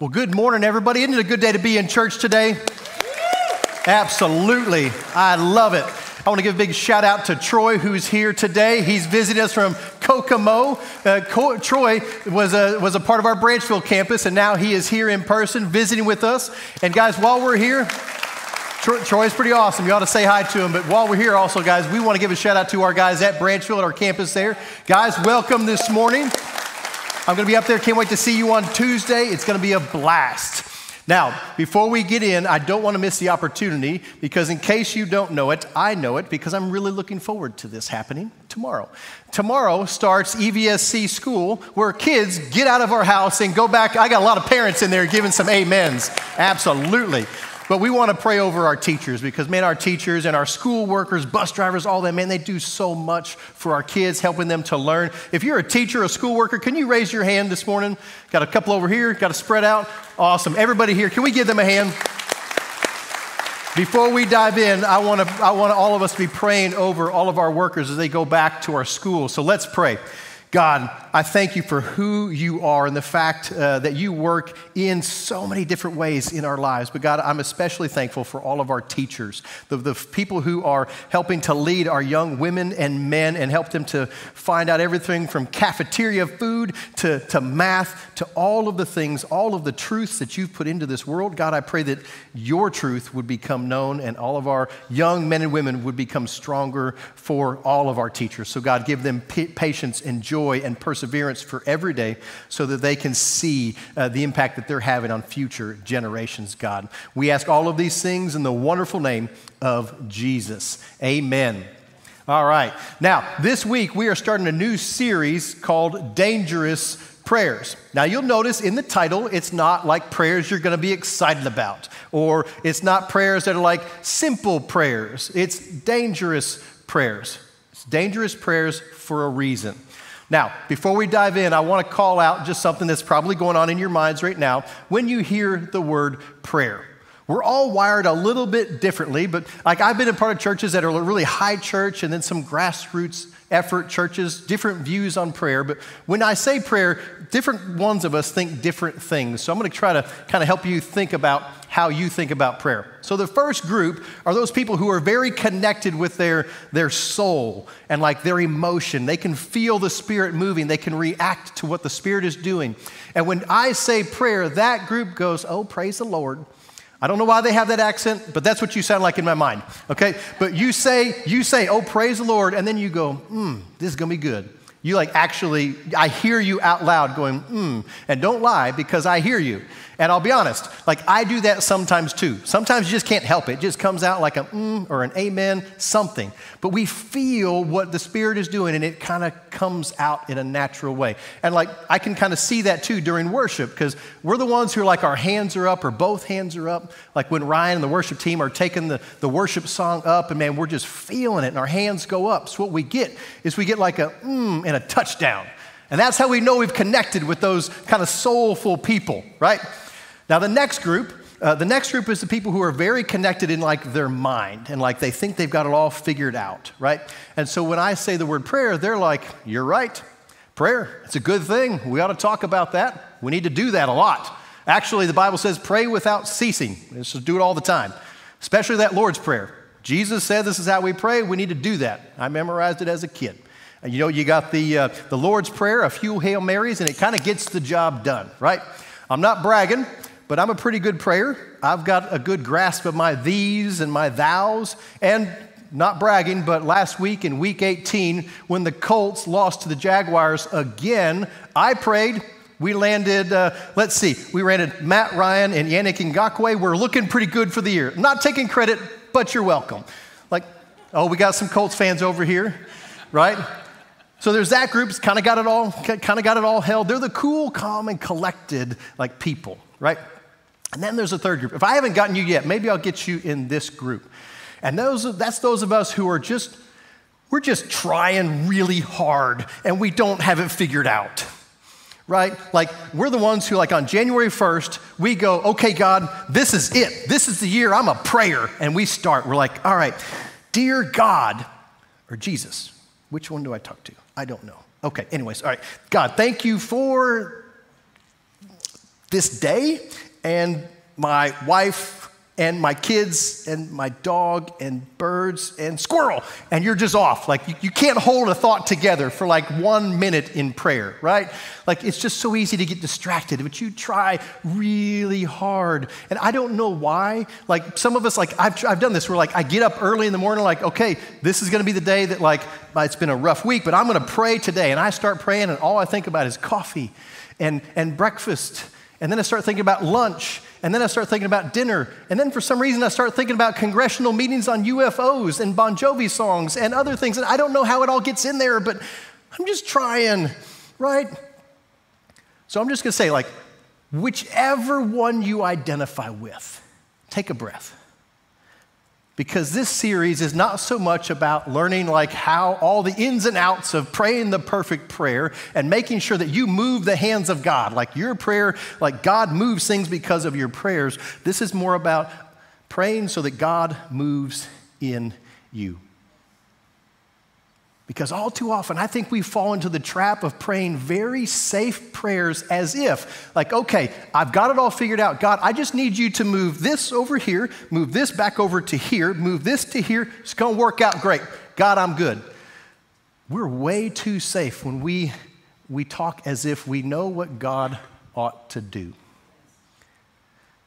Well, good morning, everybody. Isn't it a good day to be in church today? Absolutely. I love it. I want to give a big shout out to Troy, who's here today. He's visiting us from Kokomo. Uh, Troy was a, was a part of our Branchville campus, and now he is here in person visiting with us. And guys, while we're here, Troy, Troy's pretty awesome. You ought to say hi to him. But while we're here, also, guys, we want to give a shout out to our guys at Branchville at our campus there. Guys, welcome this morning. I'm going to be up there. Can't wait to see you on Tuesday. It's going to be a blast. Now, before we get in, I don't want to miss the opportunity because, in case you don't know it, I know it because I'm really looking forward to this happening tomorrow. Tomorrow starts EVSC school where kids get out of our house and go back. I got a lot of parents in there giving some amens. Absolutely. But we want to pray over our teachers because, man, our teachers and our school workers, bus drivers, all that, man, they do so much for our kids, helping them to learn. If you're a teacher, a school worker, can you raise your hand this morning? Got a couple over here, got to spread out. Awesome. Everybody here, can we give them a hand? Before we dive in, I want, to, I want all of us to be praying over all of our workers as they go back to our schools. So let's pray. God, I thank you for who you are and the fact uh, that you work in so many different ways in our lives. But God, I'm especially thankful for all of our teachers, the, the people who are helping to lead our young women and men and help them to find out everything from cafeteria food to, to math to all of the things, all of the truths that you've put into this world. God, I pray that your truth would become known and all of our young men and women would become stronger for all of our teachers. So, God, give them p- patience and joy joy and perseverance for every day so that they can see uh, the impact that they're having on future generations, God. We ask all of these things in the wonderful name of Jesus. Amen. All right. Now, this week we are starting a new series called Dangerous Prayers. Now, you'll notice in the title, it's not like prayers you're going to be excited about, or it's not prayers that are like simple prayers. It's dangerous prayers. It's dangerous prayers for a reason. Now, before we dive in, I want to call out just something that's probably going on in your minds right now when you hear the word prayer. We're all wired a little bit differently, but like I've been a part of churches that are really high church and then some grassroots effort churches, different views on prayer. But when I say prayer, different ones of us think different things. So I'm going to try to kind of help you think about how you think about prayer. So the first group are those people who are very connected with their, their soul and like their emotion. They can feel the Spirit moving, they can react to what the Spirit is doing. And when I say prayer, that group goes, Oh, praise the Lord. I don't know why they have that accent, but that's what you sound like in my mind. Okay? But you say, you say, oh, praise the Lord, and then you go, hmm, this is gonna be good. You like actually, I hear you out loud going, hmm, and don't lie because I hear you. And I'll be honest, like I do that sometimes too. Sometimes you just can't help it. It just comes out like a mm or an amen, something. But we feel what the Spirit is doing and it kind of comes out in a natural way. And like I can kind of see that too during worship because we're the ones who are like our hands are up or both hands are up. Like when Ryan and the worship team are taking the, the worship song up and man, we're just feeling it and our hands go up. So what we get is we get like a mm and a touchdown. And that's how we know we've connected with those kind of soulful people, right? Now, the next group, uh, the next group is the people who are very connected in like their mind and like they think they've got it all figured out, right? And so when I say the word prayer, they're like, you're right. Prayer, it's a good thing. We ought to talk about that. We need to do that a lot. Actually, the Bible says pray without ceasing. Let's just do it all the time, especially that Lord's Prayer. Jesus said this is how we pray. We need to do that. I memorized it as a kid. And you know, you got the, uh, the Lord's Prayer, a few Hail Marys, and it kind of gets the job done, right? I'm not bragging, but I'm a pretty good prayer. I've got a good grasp of my these and my thous. And not bragging, but last week in week 18, when the Colts lost to the Jaguars again, I prayed. We landed, uh, let's see, we landed Matt Ryan and Yannick Ngakoue. We're looking pretty good for the year. not taking credit, but you're welcome. Like, oh, we got some Colts fans over here, right? So there's that group, kind of got it all, kind of got it all held. They're the cool, calm, and collected like people, right? And then there's a third group. If I haven't gotten you yet, maybe I'll get you in this group. And those, that's those of us who are just, we're just trying really hard and we don't have it figured out. Right? Like, we're the ones who, like, on January 1st, we go, okay, God, this is it. This is the year. I'm a prayer. And we start. We're like, all right, dear God, or Jesus, which one do I talk to? I don't know. Okay, anyways, all right. God, thank you for this day, and my wife and my kids and my dog and birds and squirrel, and you're just off. Like you, you, can't hold a thought together for like one minute in prayer, right? Like it's just so easy to get distracted, but you try really hard. And I don't know why. Like some of us, like I've, I've done this where like I get up early in the morning, like, okay, this is gonna be the day that like it's been a rough week, but I'm gonna pray today. And I start praying, and all I think about is coffee and, and breakfast. And then I start thinking about lunch and then I start thinking about dinner. And then for some reason, I start thinking about congressional meetings on UFOs and Bon Jovi songs and other things. And I don't know how it all gets in there, but I'm just trying, right? So I'm just to say, like, whichever one you identify with, take a breath because this series is not so much about learning like how all the ins and outs of praying the perfect prayer and making sure that you move the hands of God. Like your prayer like God moves things because of your prayers. This is more about praying so that God moves in you because all too often, I think we fall into the trap of praying very safe prayers as if, like, okay, I've got it all figured out. God, I just need you to move this over here, move this back over to here, move this to here. It's going to work out great. God, I'm good. We're way too safe when we, we talk as if we know what God ought to do.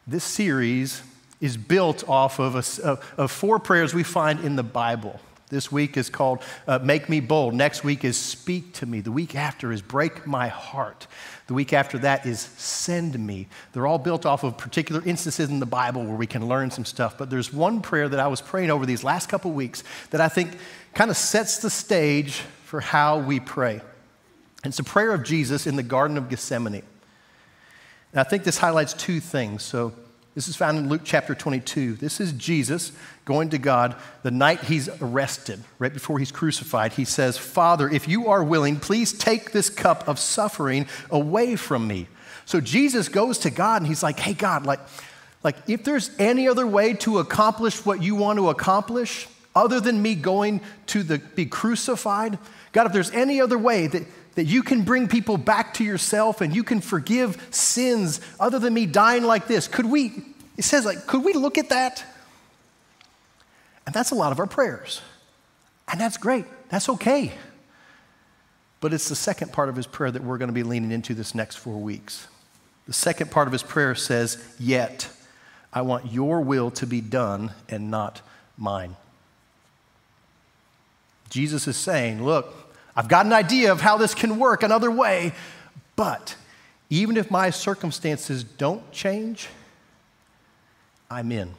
This series is built off of, a, of four prayers we find in the Bible. This week is called uh, Make Me Bold. Next week is Speak to Me. The week after is Break My Heart. The week after that is Send Me. They're all built off of particular instances in the Bible where we can learn some stuff. But there's one prayer that I was praying over these last couple weeks that I think kind of sets the stage for how we pray. It's a prayer of Jesus in the Garden of Gethsemane. And I think this highlights two things. So this is found in Luke chapter 22. This is Jesus going to God the night he's arrested, right before he's crucified. He says, Father, if you are willing, please take this cup of suffering away from me. So Jesus goes to God and he's like, Hey, God, like, like if there's any other way to accomplish what you want to accomplish other than me going to the, be crucified, God, if there's any other way that, that you can bring people back to yourself and you can forgive sins other than me dying like this. Could we, it says, like, could we look at that? And that's a lot of our prayers. And that's great. That's okay. But it's the second part of his prayer that we're going to be leaning into this next four weeks. The second part of his prayer says, Yet I want your will to be done and not mine. Jesus is saying, Look, I've got an idea of how this can work another way, but even if my circumstances don't change, I'm in.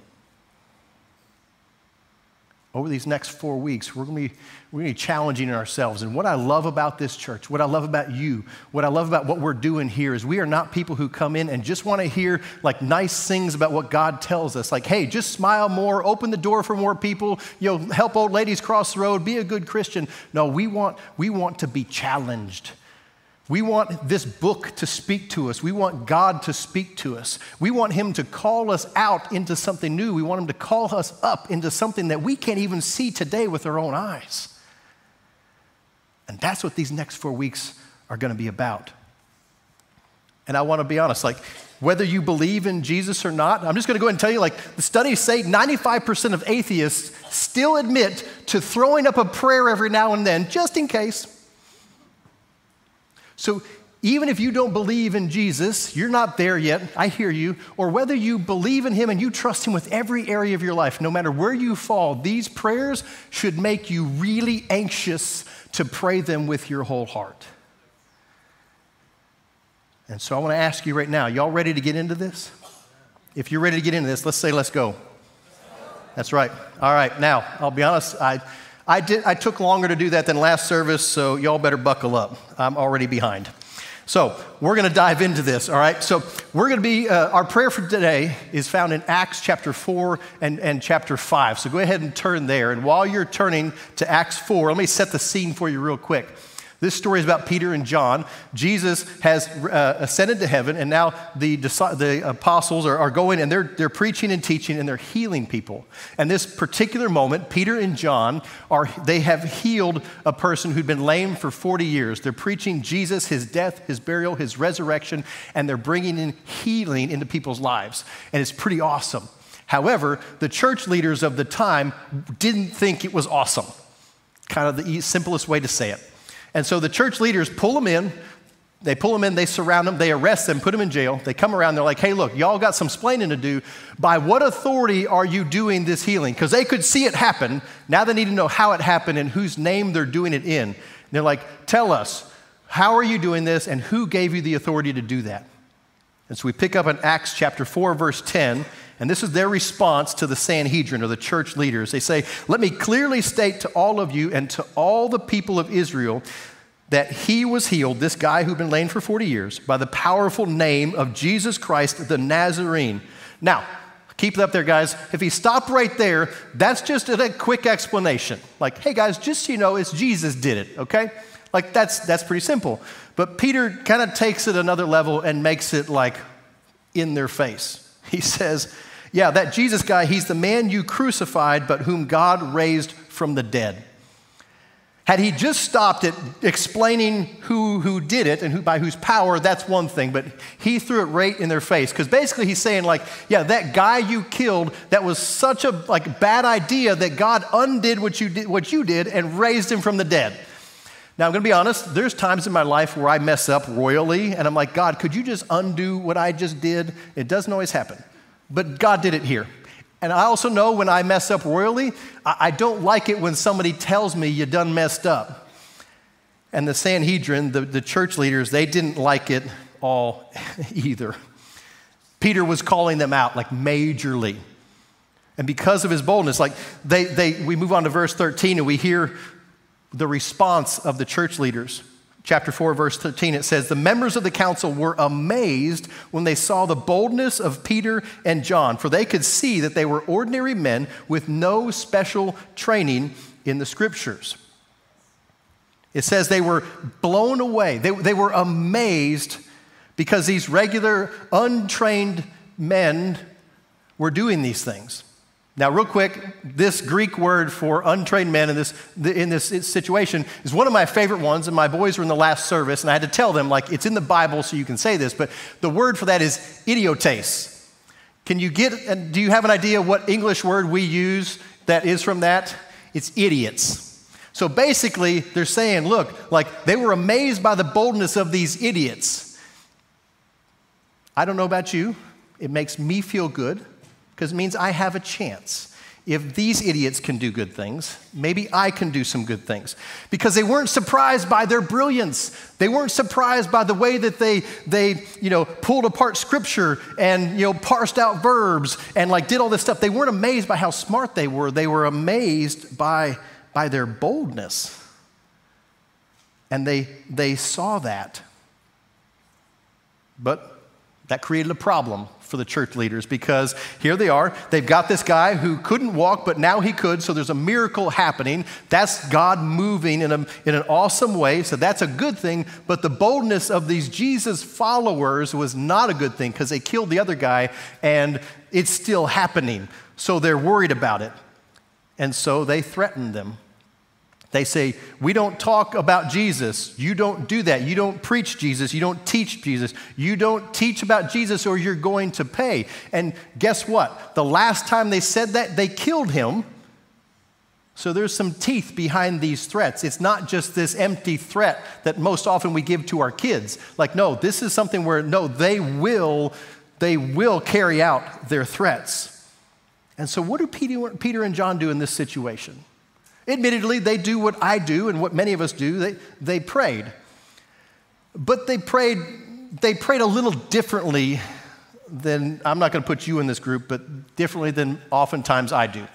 Over these next four weeks, we're going to be we're going to be challenging ourselves. And what I love about this church, what I love about you, what I love about what we're doing here is we are not people who come in and just want to hear like nice things about what God tells us. Like, hey, just smile more, open the door for more people, you know, help old ladies cross the road, be a good Christian. No, we want, we want to be challenged. We want this book to speak to us. We want God to speak to us. We want Him to call us out into something new. We want Him to call us up into something that we can't even see today with our own eyes. And that's what these next four weeks are going to be about. And I want to be honest, like, whether you believe in Jesus or not, I'm just going to go ahead and tell you, like, the studies say 95% of atheists still admit to throwing up a prayer every now and then, just in case. So, even if you don't believe in Jesus, you're not there yet, I hear you, or whether you believe in Him and you trust Him with every area of your life, no matter where you fall, these prayers should make you really anxious to pray them with your whole heart. And so I want to ask you right now, y'all ready to get into this? If you're ready to get into this, let's say, let's go. That's right. All right. Now, I'll be honest, I, I, did, I took longer to do that than last service, so y'all better buckle up. I'm already behind. So, we're going to dive into this, all right? So, we're going to be, uh, our prayer for today is found in Acts chapter 4 and, and chapter 5. So, go ahead and turn there. And while you're turning to Acts 4, let me set the scene for you real quick. This story is about Peter and John. Jesus has uh, ascended to heaven, and now the, the apostles are, are going and they're, they're preaching and teaching and they're healing people. And this particular moment, Peter and John are they have healed a person who'd been lame for 40 years. They're preaching Jesus, his death, his burial, his resurrection, and they're bringing in healing into people's lives. And it's pretty awesome. However, the church leaders of the time didn't think it was awesome. Kind of the simplest way to say it. And so the church leaders pull them in. They pull them in, they surround them, they arrest them, put them in jail. They come around, they're like, hey, look, y'all got some splaining to do. By what authority are you doing this healing? Because they could see it happen. Now they need to know how it happened and whose name they're doing it in. And they're like, tell us, how are you doing this and who gave you the authority to do that? And so we pick up in Acts chapter 4, verse 10, and this is their response to the Sanhedrin or the church leaders. They say, Let me clearly state to all of you and to all the people of Israel that he was healed, this guy who'd been lame for 40 years, by the powerful name of Jesus Christ the Nazarene. Now, keep it up there, guys. If he stopped right there, that's just a quick explanation. Like, hey, guys, just so you know, it's Jesus did it, okay? Like, that's, that's pretty simple. But Peter kind of takes it another level and makes it like in their face. He says, yeah, that Jesus guy, he's the man you crucified, but whom God raised from the dead. Had he just stopped at explaining who, who did it and who, by whose power, that's one thing, but he threw it right in their face. Because basically he's saying, like, yeah, that guy you killed, that was such a like bad idea that God undid what you did, what you did and raised him from the dead. Now, I'm going to be honest, there's times in my life where I mess up royally, and I'm like, God, could you just undo what I just did? It doesn't always happen. But God did it here. And I also know when I mess up royally, I don't like it when somebody tells me you done messed up. And the Sanhedrin, the, the church leaders, they didn't like it all either. Peter was calling them out like majorly. And because of his boldness, like they, they, we move on to verse 13 and we hear the response of the church leaders chapter 4, verse 13, it says, The members of the council were amazed when they saw the boldness of Peter and John, for they could see that they were ordinary men with no special training in the scriptures. It says they were blown away. They, they were amazed because these regular, untrained men were doing these things. Now, real quick, this Greek word for untrained men in this, in this situation is one of my favorite ones, and my boys were in the last service, and I had to tell them, like, it's in the Bible, so you can say this, but the word for that is idiotes. Can you get, do you have an idea what English word we use that is from that? It's idiots. So basically, they're saying, look, like, they were amazed by the boldness of these idiots. I don't know about you, it makes me feel good because it means I have a chance. If these idiots can do good things, maybe I can do some good things. Because they weren't surprised by their brilliance. They weren't surprised by the way that they, they you know, pulled apart scripture and, you know, parsed out verbs and like did all this stuff. They weren't amazed by how smart they were. They were amazed by, by their boldness. And they, they saw that. But that created a problem for the church leaders because here they are. They've got this guy who couldn't walk, but now he could. So there's a miracle happening. That's God moving in, a, in an awesome way. So that's a good thing. But the boldness of these Jesus followers was not a good thing because they killed the other guy and it's still happening. So they're worried about it. And so they threatened them. They say, We don't talk about Jesus. You don't do that. You don't preach Jesus. You don't teach Jesus. You don't teach about Jesus or you're going to pay. And guess what? The last time they said that, they killed him. So there's some teeth behind these threats. It's not just this empty threat that most often we give to our kids. Like, no, this is something where, no, they will, they will carry out their threats. And so, what do Peter, and John do in this situation? Admittedly, they do what I do and what many of us do. They, they prayed. But they prayed, they prayed a little differently than, I'm not going to put you in this group, but differently than oftentimes I do.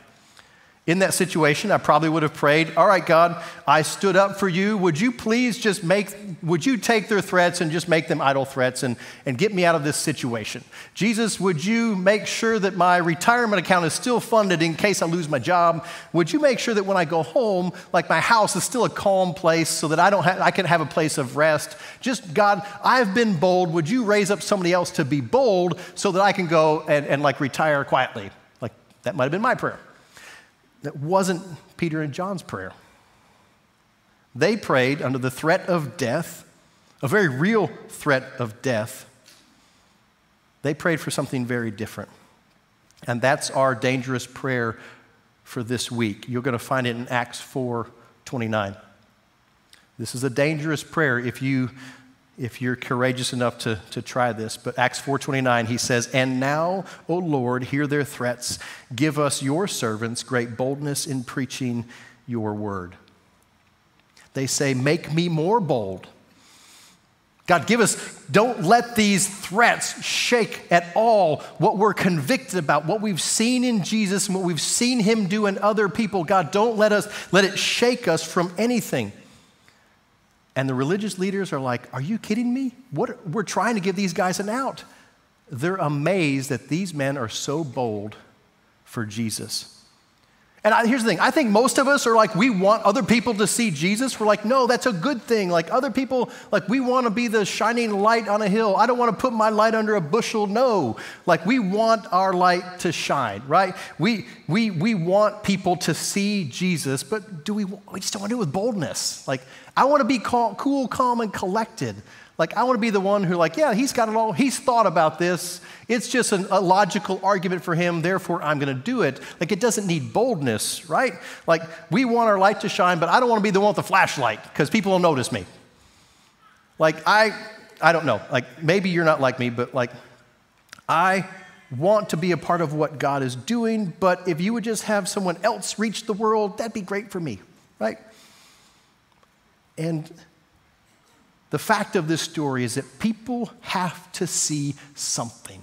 In that situation, I probably would have prayed, All right, God, I stood up for you. Would you please just make, would you take their threats and just make them idle threats and, and get me out of this situation? Jesus, would you make sure that my retirement account is still funded in case I lose my job? Would you make sure that when I go home, like my house is still a calm place so that I, don't have, I can have a place of rest? Just, God, I've been bold. Would you raise up somebody else to be bold so that I can go and, and like retire quietly? Like that might have been my prayer. That wasn't Peter and John's prayer. They prayed under the threat of death, a very real threat of death. They prayed for something very different. And that's our dangerous prayer for this week. You're going to find it in Acts 4 29. This is a dangerous prayer if you if you're courageous enough to, to try this. But Acts 4.29, he says, And now, O Lord, hear their threats. Give us, your servants, great boldness in preaching your word. They say, Make me more bold. God, give us, don't let these threats shake at all what we're convicted about, what we've seen in Jesus and what we've seen him do in other people. God, don't let us, let it shake us from anything. And the religious leaders are like, Are you kidding me? What, we're trying to give these guys an out. They're amazed that these men are so bold for Jesus. And I, here's the thing I think most of us are like, we want other people to see Jesus. We're like, no, that's a good thing. Like, other people, like, we want to be the shining light on a hill. I don't want to put my light under a bushel. No. Like, we want our light to shine, right? We, we, we want people to see Jesus, but do we, we just don't want to do it with boldness. Like, I want to be cool, calm, and collected. Like, I want to be the one who, like, yeah, he's got it all. He's thought about this. It's just an, a logical argument for him. Therefore, I'm going to do it. Like, it doesn't need boldness, right? Like, we want our light to shine, but I don't want to be the one with the flashlight because people will notice me. Like, I, I don't know. Like, maybe you're not like me, but like, I want to be a part of what God is doing, but if you would just have someone else reach the world, that'd be great for me, right? And the fact of this story is that people have to see something.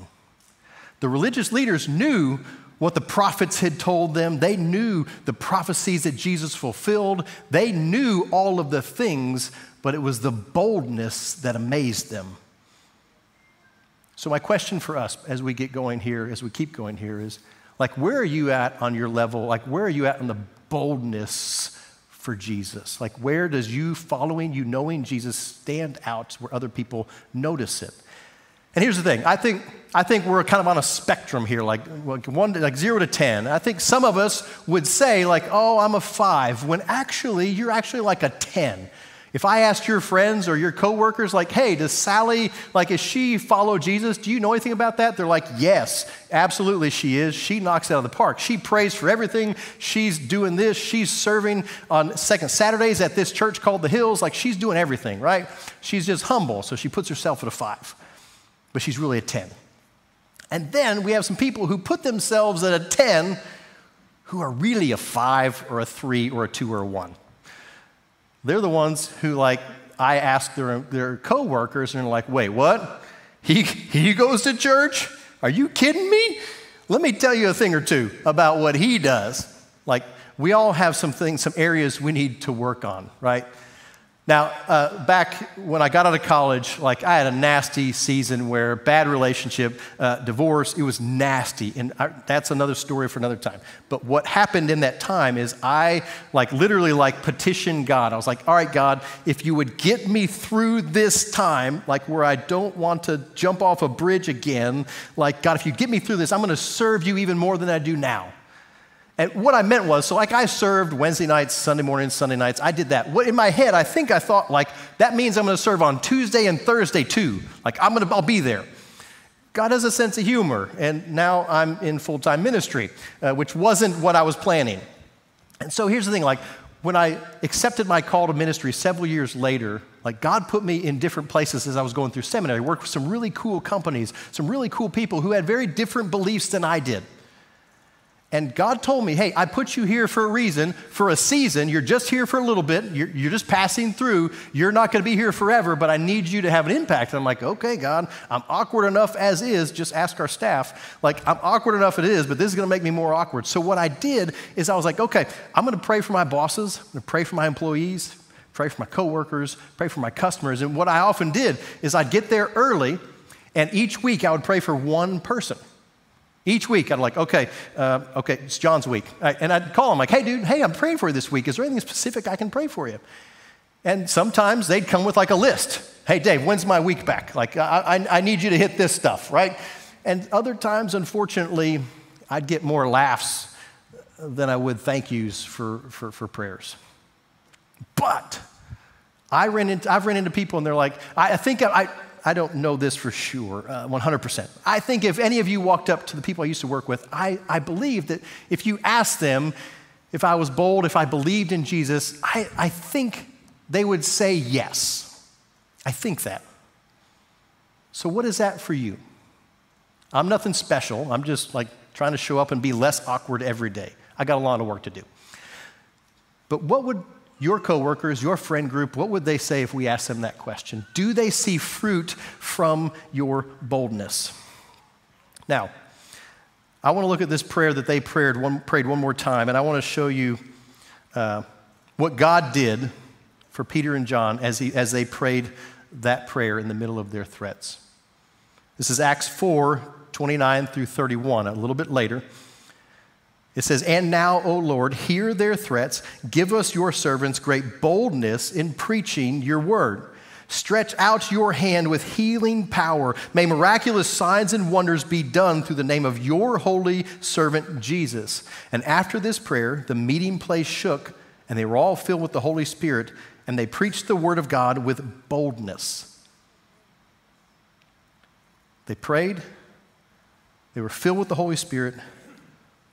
The religious leaders knew what the prophets had told them. They knew the prophecies that Jesus fulfilled. They knew all of the things, but it was the boldness that amazed them. So, my question for us as we get going here, as we keep going here, is like, where are you at on your level? Like, where are you at on the boldness for Jesus? Like, where does you following, you knowing Jesus stand out where other people notice it? And here's the thing I think, I think we're kind of on a spectrum here, like, like, one, like zero to 10. I think some of us would say, like, oh, I'm a five, when actually you're actually like a 10. If I asked your friends or your coworkers, like, hey, does Sally, like, is she follow Jesus? Do you know anything about that? They're like, yes, absolutely she is. She knocks out of the park. She prays for everything. She's doing this. She's serving on second Saturdays at this church called The Hills. Like, she's doing everything, right? She's just humble, so she puts herself at a five, but she's really a 10. And then we have some people who put themselves at a 10 who are really a five or a three or a two or a one. They're the ones who, like, I ask their, their coworkers, and they're like, wait, what? He, he goes to church? Are you kidding me? Let me tell you a thing or two about what he does. Like, we all have some things, some areas we need to work on, right? Now, uh, back when I got out of college, like I had a nasty season where bad relationship, uh, divorce, it was nasty. And I, that's another story for another time. But what happened in that time is I like literally like petitioned God. I was like, all right, God, if you would get me through this time, like where I don't want to jump off a bridge again, like God, if you get me through this, I'm going to serve you even more than I do now. And what I meant was, so like I served Wednesday nights, Sunday mornings, Sunday nights. I did that. What, in my head, I think I thought like that means I'm going to serve on Tuesday and Thursday too. Like I'm going to, I'll be there. God has a sense of humor, and now I'm in full time ministry, uh, which wasn't what I was planning. And so here's the thing: like when I accepted my call to ministry several years later, like God put me in different places as I was going through seminary. I worked with some really cool companies, some really cool people who had very different beliefs than I did. And God told me, hey, I put you here for a reason, for a season. You're just here for a little bit. You're, you're just passing through. You're not going to be here forever, but I need you to have an impact. And I'm like, okay, God, I'm awkward enough as is. Just ask our staff. Like, I'm awkward enough it is, but this is going to make me more awkward. So what I did is I was like, okay, I'm going to pray for my bosses. I'm going to pray for my employees, pray for my coworkers, pray for my customers. And what I often did is I'd get there early, and each week I would pray for one person. Each week, I'd like, okay, uh, okay, it's John's week. And I'd call him, like, hey, dude, hey, I'm praying for you this week. Is there anything specific I can pray for you? And sometimes they'd come with like a list. Hey, Dave, when's my week back? Like, I, I, I need you to hit this stuff, right? And other times, unfortunately, I'd get more laughs than I would thank yous for, for, for prayers. But I ran into, I've run into people and they're like, I, I think I, I I don't know this for sure, uh, 100%. I think if any of you walked up to the people I used to work with, I, I believe that if you asked them if I was bold, if I believed in Jesus, I, I think they would say yes. I think that. So, what is that for you? I'm nothing special. I'm just like trying to show up and be less awkward every day. I got a lot of work to do. But what would your coworkers, your friend group, what would they say if we asked them that question? Do they see fruit from your boldness? Now, I want to look at this prayer that they prayed one, prayed one more time, and I want to show you uh, what God did for Peter and John as, he, as they prayed that prayer in the middle of their threats. This is Acts 4 29 through 31, a little bit later. It says, And now, O Lord, hear their threats. Give us, your servants, great boldness in preaching your word. Stretch out your hand with healing power. May miraculous signs and wonders be done through the name of your holy servant Jesus. And after this prayer, the meeting place shook, and they were all filled with the Holy Spirit, and they preached the word of God with boldness. They prayed, they were filled with the Holy Spirit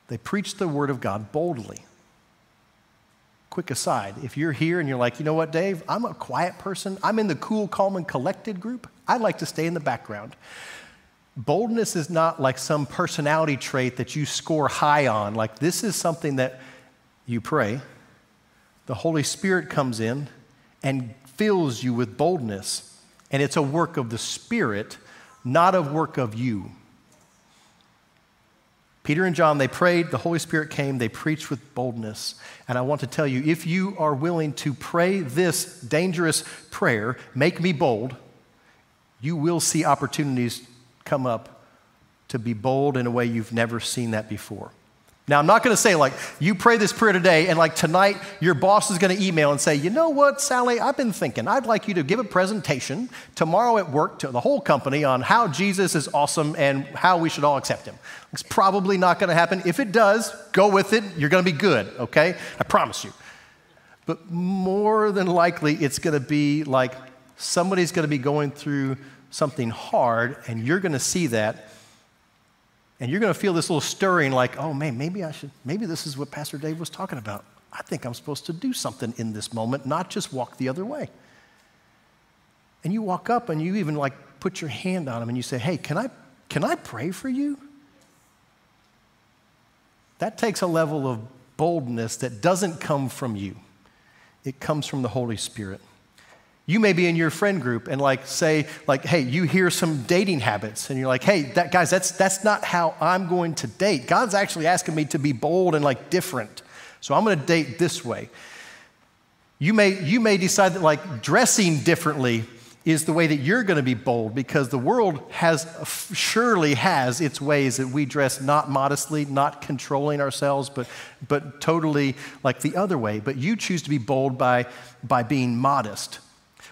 they preach the word of God boldly. Quick aside, if you're here and you're like, you know what, Dave, I'm a quiet person, I'm in the cool, calm, and collected group, I like to stay in the background. Boldness is not like some personality trait that you score high on. Like, this is something that you pray, the Holy Spirit comes in and fills you with boldness. And it's a work of the Spirit, not a work of you. Peter and John, they prayed, the Holy Spirit came, they preached with boldness. And I want to tell you if you are willing to pray this dangerous prayer, make me bold, you will see opportunities come up to be bold in a way you've never seen that before. Now, I'm not going to say, like, you pray this prayer today, and like tonight, your boss is going to email and say, you know what, Sally, I've been thinking, I'd like you to give a presentation tomorrow at work to the whole company on how Jesus is awesome and how we should all accept him. It's probably not going to happen. If it does, go with it. You're going to be good, okay? I promise you. But more than likely, it's going to be like somebody's going to be going through something hard, and you're going to see that and you're going to feel this little stirring like, oh man, maybe I should, maybe this is what Pastor Dave was talking about. I think I'm supposed to do something in this moment, not just walk the other way. And you walk up and you even like put your hand on him and you say, hey, can I, can I pray for you? That takes a level of boldness that doesn't come from you, it comes from the Holy Spirit. You may be in your friend group and like say, like, hey, you hear some dating habits, and you're like, hey, that guys, that's that's not how I'm going to date. God's actually asking me to be bold and like different. So I'm gonna date this way. You may, you may decide that like dressing differently is the way that you're going to be bold because the world has surely has its ways that we dress not modestly, not controlling ourselves, but, but totally like the other way. But you choose to be bold by, by being modest.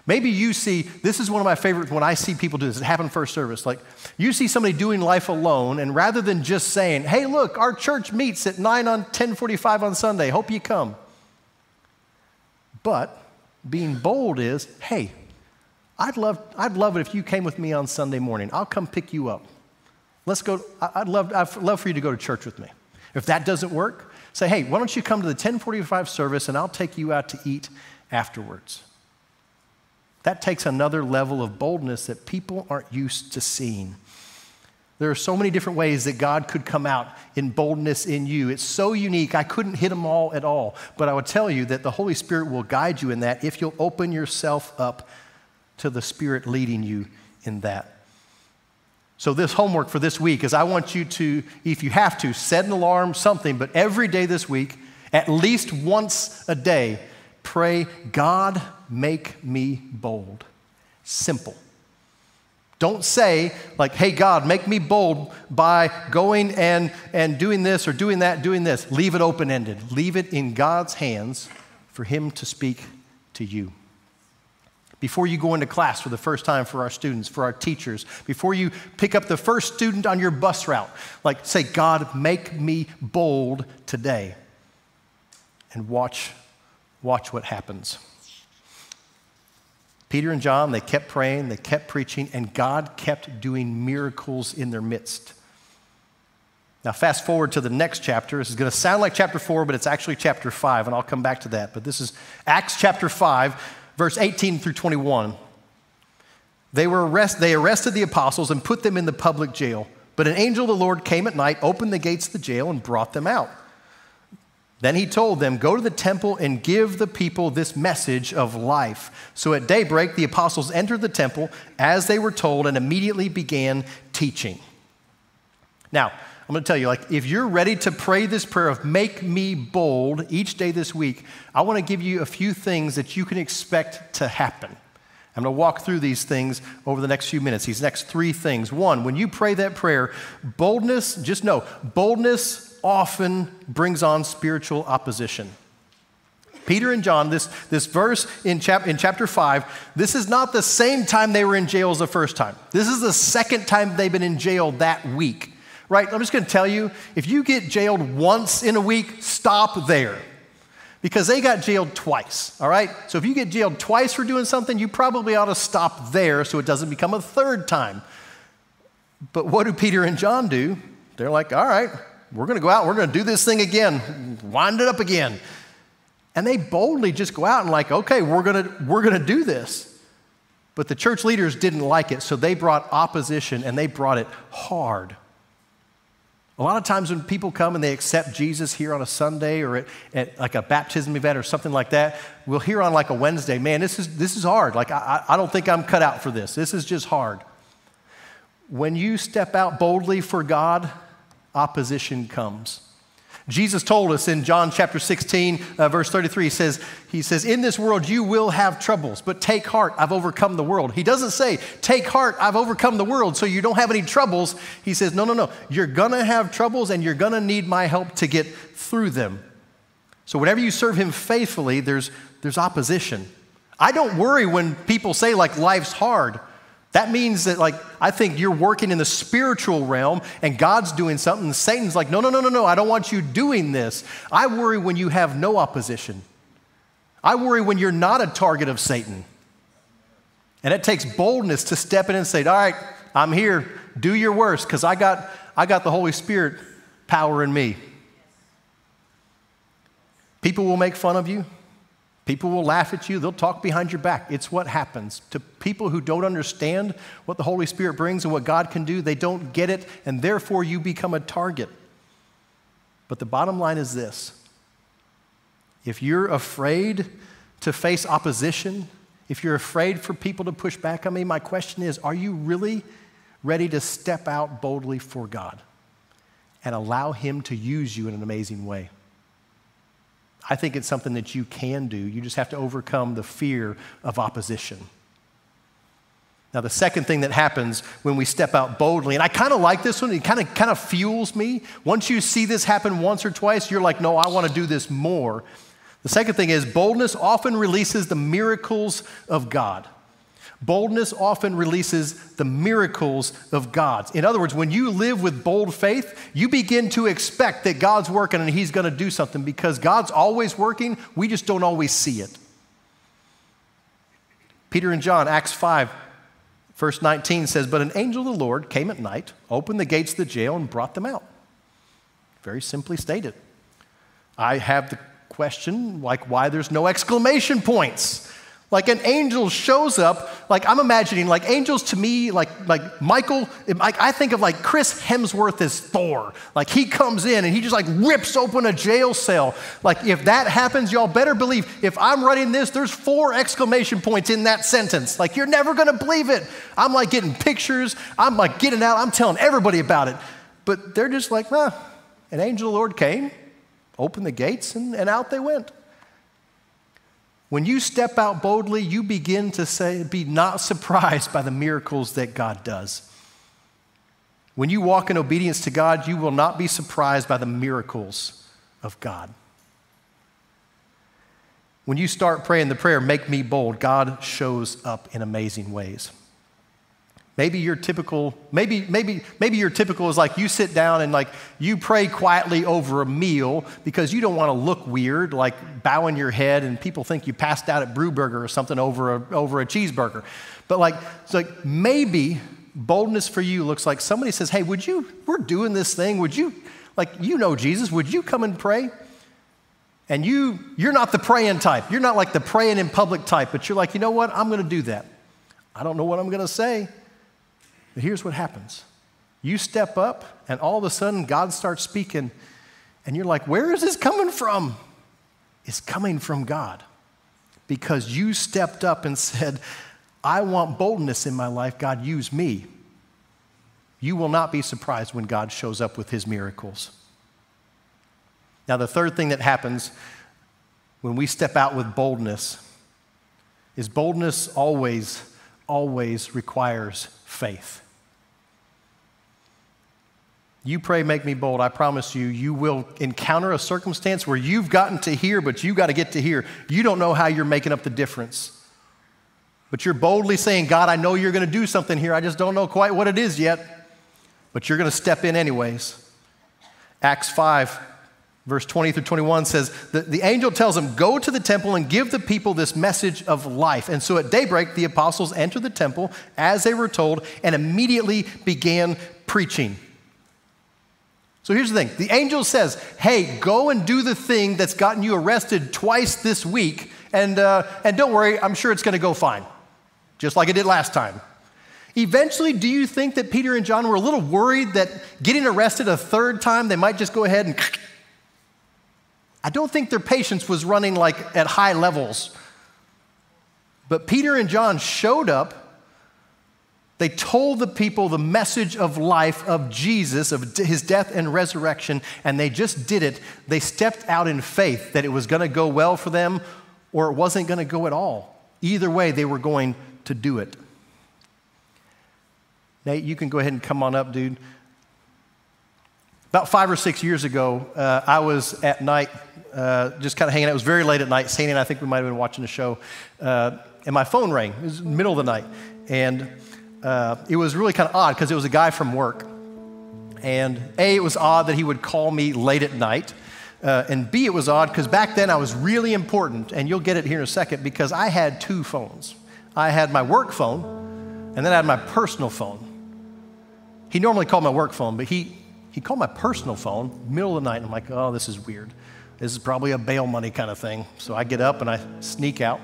Maybe you see, this is one of my favorites when I see people do this. It happened first service. Like, you see somebody doing life alone, and rather than just saying, hey, look, our church meets at 9 on 1045 on Sunday, hope you come. But being bold is, hey, I'd love, I'd love it if you came with me on Sunday morning. I'll come pick you up. Let's go, I'd love, I'd love for you to go to church with me. If that doesn't work, say, hey, why don't you come to the 1045 service and I'll take you out to eat afterwards. That takes another level of boldness that people aren't used to seeing. There are so many different ways that God could come out in boldness in you. It's so unique. I couldn't hit them all at all. But I would tell you that the Holy Spirit will guide you in that if you'll open yourself up to the Spirit leading you in that. So, this homework for this week is I want you to, if you have to, set an alarm, something, but every day this week, at least once a day, pray, God, make me bold. Simple. Don't say, like, hey, God, make me bold by going and, and doing this or doing that, doing this. Leave it open ended. Leave it in God's hands for Him to speak to you. Before you go into class for the first time for our students, for our teachers, before you pick up the first student on your bus route, like, say, God, make me bold today. And watch, watch what happens. Peter and John, they kept praying, they kept preaching, and God kept doing miracles in their midst. Now, fast forward to the next chapter. This is going to sound like chapter 4, but it's actually chapter 5, and I'll come back to that. But this is Acts chapter 5, verse 18 through 21. They, were arrest, they arrested the apostles and put them in the public jail. But an angel of the Lord came at night, opened the gates of the jail, and brought them out. Then he told them, Go to the temple and give the people this message of life. So at daybreak, the apostles entered the temple as they were told and immediately began teaching. Now, I'm going to tell you, like, if you're ready to pray this prayer of make me bold each day this week, I want to give you a few things that you can expect to happen. I'm going to walk through these things over the next few minutes, these next three things. One, when you pray that prayer, boldness, just know, boldness often brings on spiritual opposition. Peter and John, this, this verse in, chap, in chapter 5, this is not the same time they were in jail as the first time. This is the second time they've been in jail that week. Right? I'm just going to tell you if you get jailed once in a week, stop there. Because they got jailed twice, all right? So if you get jailed twice for doing something, you probably ought to stop there so it doesn't become a third time. But what do Peter and John do? They're like, all right, we're going to go out, we're going to do this thing again, wind it up again. And they boldly just go out and, like, okay, we're going to, we're going to do this. But the church leaders didn't like it, so they brought opposition and they brought it hard. A lot of times when people come and they accept Jesus here on a Sunday or at, at, like a baptism event or something like that, we'll hear on like a Wednesday, man, this is, this is hard. Like, I, I don't think I'm cut out for this. This is just hard. When you step out boldly for God, opposition comes. Jesus told us in John chapter 16, uh, verse 33, he says, he says, In this world you will have troubles, but take heart, I've overcome the world. He doesn't say, Take heart, I've overcome the world, so you don't have any troubles. He says, No, no, no. You're gonna have troubles and you're gonna need my help to get through them. So whenever you serve him faithfully, there's, there's opposition. I don't worry when people say, like, life's hard. That means that, like, I think you're working in the spiritual realm and God's doing something. Satan's like, no, no, no, no, no, I don't want you doing this. I worry when you have no opposition. I worry when you're not a target of Satan. And it takes boldness to step in and say, all right, I'm here, do your worst, because I got, I got the Holy Spirit power in me. People will make fun of you. People will laugh at you, they'll talk behind your back. It's what happens. To people who don't understand what the Holy Spirit brings and what God can do, they don't get it, and therefore you become a target. But the bottom line is this if you're afraid to face opposition, if you're afraid for people to push back on me, my question is are you really ready to step out boldly for God and allow Him to use you in an amazing way? I think it's something that you can do. You just have to overcome the fear of opposition. Now, the second thing that happens when we step out boldly, and I kind of like this one, it kind of kind of fuels me. Once you see this happen once or twice, you're like, no, I want to do this more. The second thing is boldness often releases the miracles of God. Boldness often releases the miracles of God. In other words, when you live with bold faith, you begin to expect that God's working and He's going to do something because God's always working. We just don't always see it. Peter and John, Acts 5, verse 19 says, But an angel of the Lord came at night, opened the gates of the jail, and brought them out. Very simply stated. I have the question, like, why there's no exclamation points. Like an angel shows up, like I'm imagining, like angels to me, like, like Michael, like I think of like Chris Hemsworth as Thor. Like he comes in and he just like rips open a jail cell. Like if that happens, y'all better believe if I'm writing this, there's four exclamation points in that sentence. Like you're never gonna believe it. I'm like getting pictures, I'm like getting out, I'm telling everybody about it. But they're just like, nah, an angel of the Lord came, opened the gates, and, and out they went. When you step out boldly, you begin to say, be not surprised by the miracles that God does. When you walk in obedience to God, you will not be surprised by the miracles of God. When you start praying the prayer, make me bold, God shows up in amazing ways. Maybe your typical, maybe, maybe, maybe your typical is like you sit down and like you pray quietly over a meal because you don't want to look weird, like bowing your head and people think you passed out at Brewburger or something over a, over a cheeseburger. But like, it's like maybe boldness for you looks like somebody says, Hey, would you, we're doing this thing, would you, like, you know Jesus, would you come and pray? And you, you're not the praying type. You're not like the praying in public type, but you're like, you know what? I'm going to do that. I don't know what I'm going to say. But here's what happens you step up, and all of a sudden, God starts speaking, and you're like, Where is this coming from? It's coming from God because you stepped up and said, I want boldness in my life. God, use me. You will not be surprised when God shows up with his miracles. Now, the third thing that happens when we step out with boldness is boldness always, always requires faith. You pray, make me bold. I promise you, you will encounter a circumstance where you've gotten to here, but you got to get to here. You don't know how you're making up the difference. But you're boldly saying, God, I know you're going to do something here. I just don't know quite what it is yet. But you're going to step in anyways. Acts 5, verse 20 through 21 says, the, the angel tells him, Go to the temple and give the people this message of life. And so at daybreak, the apostles entered the temple as they were told and immediately began preaching. So here's the thing the angel says, Hey, go and do the thing that's gotten you arrested twice this week, and, uh, and don't worry, I'm sure it's going to go fine, just like it did last time. Eventually, do you think that Peter and John were a little worried that getting arrested a third time, they might just go ahead and. I don't think their patience was running like at high levels. But Peter and John showed up they told the people the message of life of Jesus, of his death and resurrection, and they just did it. They stepped out in faith that it was going to go well for them or it wasn't going to go at all. Either way, they were going to do it. Nate, you can go ahead and come on up, dude. About five or six years ago, uh, I was at night, uh, just kind of hanging out. It was very late at night. Sandy and I think we might have been watching a show, uh, and my phone rang. It was middle of the night, and uh, it was really kind of odd because it was a guy from work. And A, it was odd that he would call me late at night. Uh, and B, it was odd because back then I was really important, and you'll get it here in a second because I had two phones. I had my work phone, and then I had my personal phone. He normally called my work phone, but he, he called my personal phone middle of the night, and I'm like, oh, this is weird. This is probably a bail money kind of thing. So I get up and I sneak out.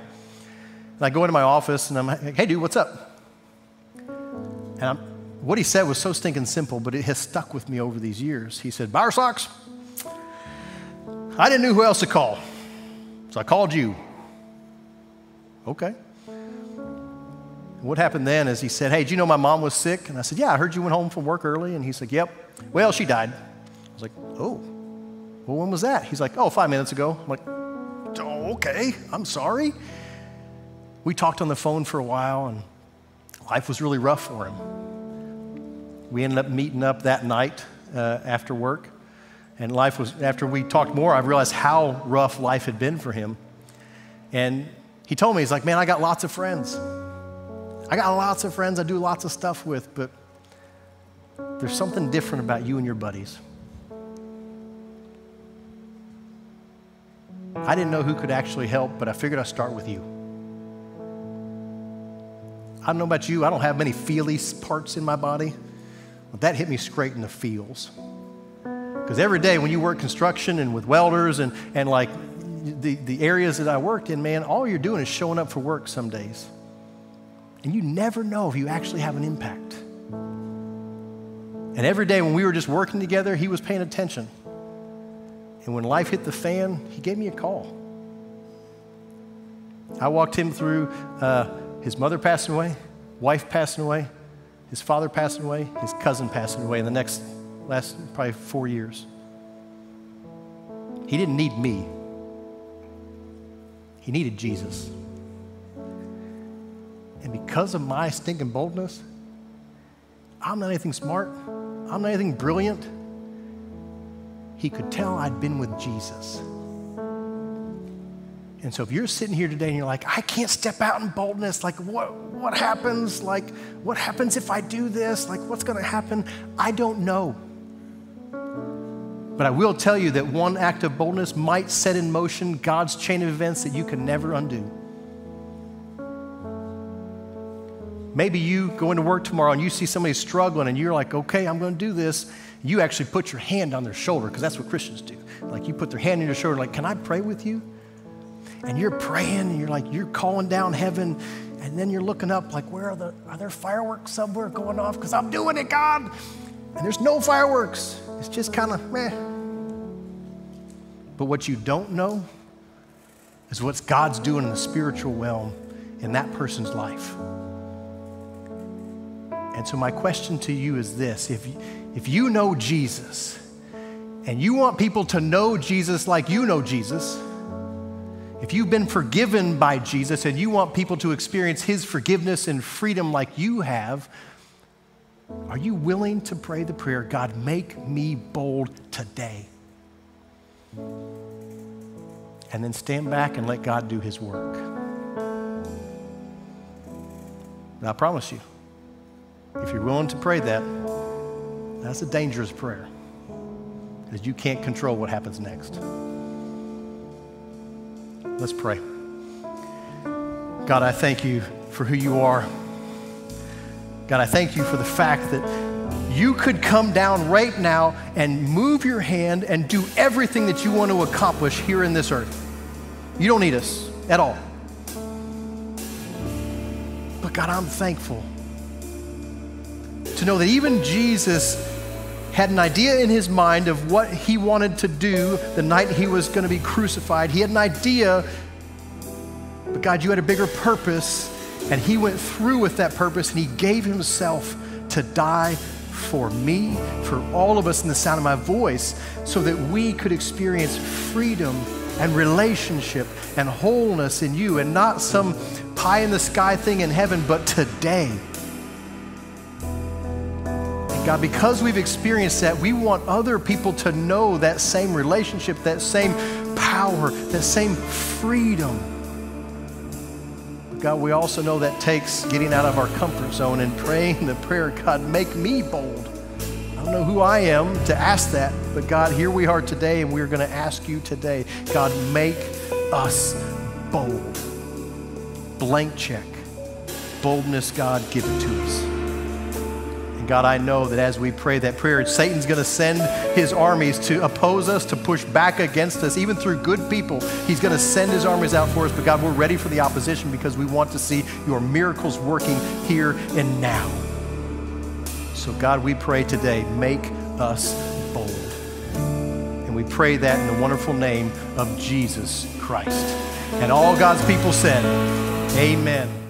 And I go into my office, and I'm like, hey, dude, what's up? And I'm, what he said was so stinking simple, but it has stuck with me over these years. He said, Bower Socks, I didn't know who else to call, so I called you. Okay. What happened then is he said, Hey, do you know my mom was sick? And I said, Yeah, I heard you went home from work early. And he said, Yep. Well, she died. I was like, Oh, well, when was that? He's like, Oh, five minutes ago. I'm like, Oh, okay. I'm sorry. We talked on the phone for a while, and life was really rough for him. We ended up meeting up that night uh, after work. And life was, after we talked more, I realized how rough life had been for him. And he told me, he's like, man, I got lots of friends. I got lots of friends I do lots of stuff with, but there's something different about you and your buddies. I didn't know who could actually help, but I figured I'd start with you. I don't know about you, I don't have many feely parts in my body, but that hit me straight in the feels. Because every day when you work construction and with welders and, and like the, the areas that I worked in, man, all you're doing is showing up for work some days. And you never know if you actually have an impact. And every day when we were just working together, he was paying attention. And when life hit the fan, he gave me a call. I walked him through uh, his mother passing away, wife passing away, his father passing away, his cousin passing away in the next last probably four years. He didn't need me, he needed Jesus. And because of my stinking boldness, I'm not anything smart, I'm not anything brilliant. He could tell I'd been with Jesus. And so if you're sitting here today and you're like, I can't step out in boldness, like what, what happens? Like, what happens if I do this? Like, what's going to happen? I don't know. But I will tell you that one act of boldness might set in motion God's chain of events that you can never undo. Maybe you go into work tomorrow and you see somebody struggling and you're like, okay, I'm going to do this. You actually put your hand on their shoulder because that's what Christians do. Like you put their hand on your shoulder, like, can I pray with you? And you're praying and you're like, you're calling down heaven. And then you're looking up, like, where are the, are there fireworks somewhere going off? Because I'm doing it, God. And there's no fireworks. It's just kind of meh. But what you don't know is what God's doing in the spiritual realm in that person's life. And so, my question to you is this if, if you know Jesus and you want people to know Jesus like you know Jesus, if you've been forgiven by Jesus and you want people to experience his forgiveness and freedom like you have, are you willing to pray the prayer, God, make me bold today? And then stand back and let God do his work. And I promise you, if you're willing to pray that, that's a dangerous prayer because you can't control what happens next. Let's pray. God, I thank you for who you are. God, I thank you for the fact that you could come down right now and move your hand and do everything that you want to accomplish here in this earth. You don't need us at all. But God, I'm thankful to know that even Jesus had an idea in his mind of what he wanted to do the night he was going to be crucified. He had an idea, but God, you had a bigger purpose, and he went through with that purpose and he gave himself to die for me, for all of us in the sound of my voice, so that we could experience freedom and relationship and wholeness in you and not some pie in the sky thing in heaven, but today. God, because we've experienced that, we want other people to know that same relationship, that same power, that same freedom. God, we also know that takes getting out of our comfort zone and praying the prayer, God, make me bold. I don't know who I am to ask that, but God, here we are today, and we're going to ask you today, God, make us bold. Blank check. Boldness, God, give it to us. God, I know that as we pray that prayer, Satan's going to send his armies to oppose us, to push back against us, even through good people. He's going to send his armies out for us. But God, we're ready for the opposition because we want to see your miracles working here and now. So, God, we pray today, make us bold. And we pray that in the wonderful name of Jesus Christ. And all God's people said, Amen.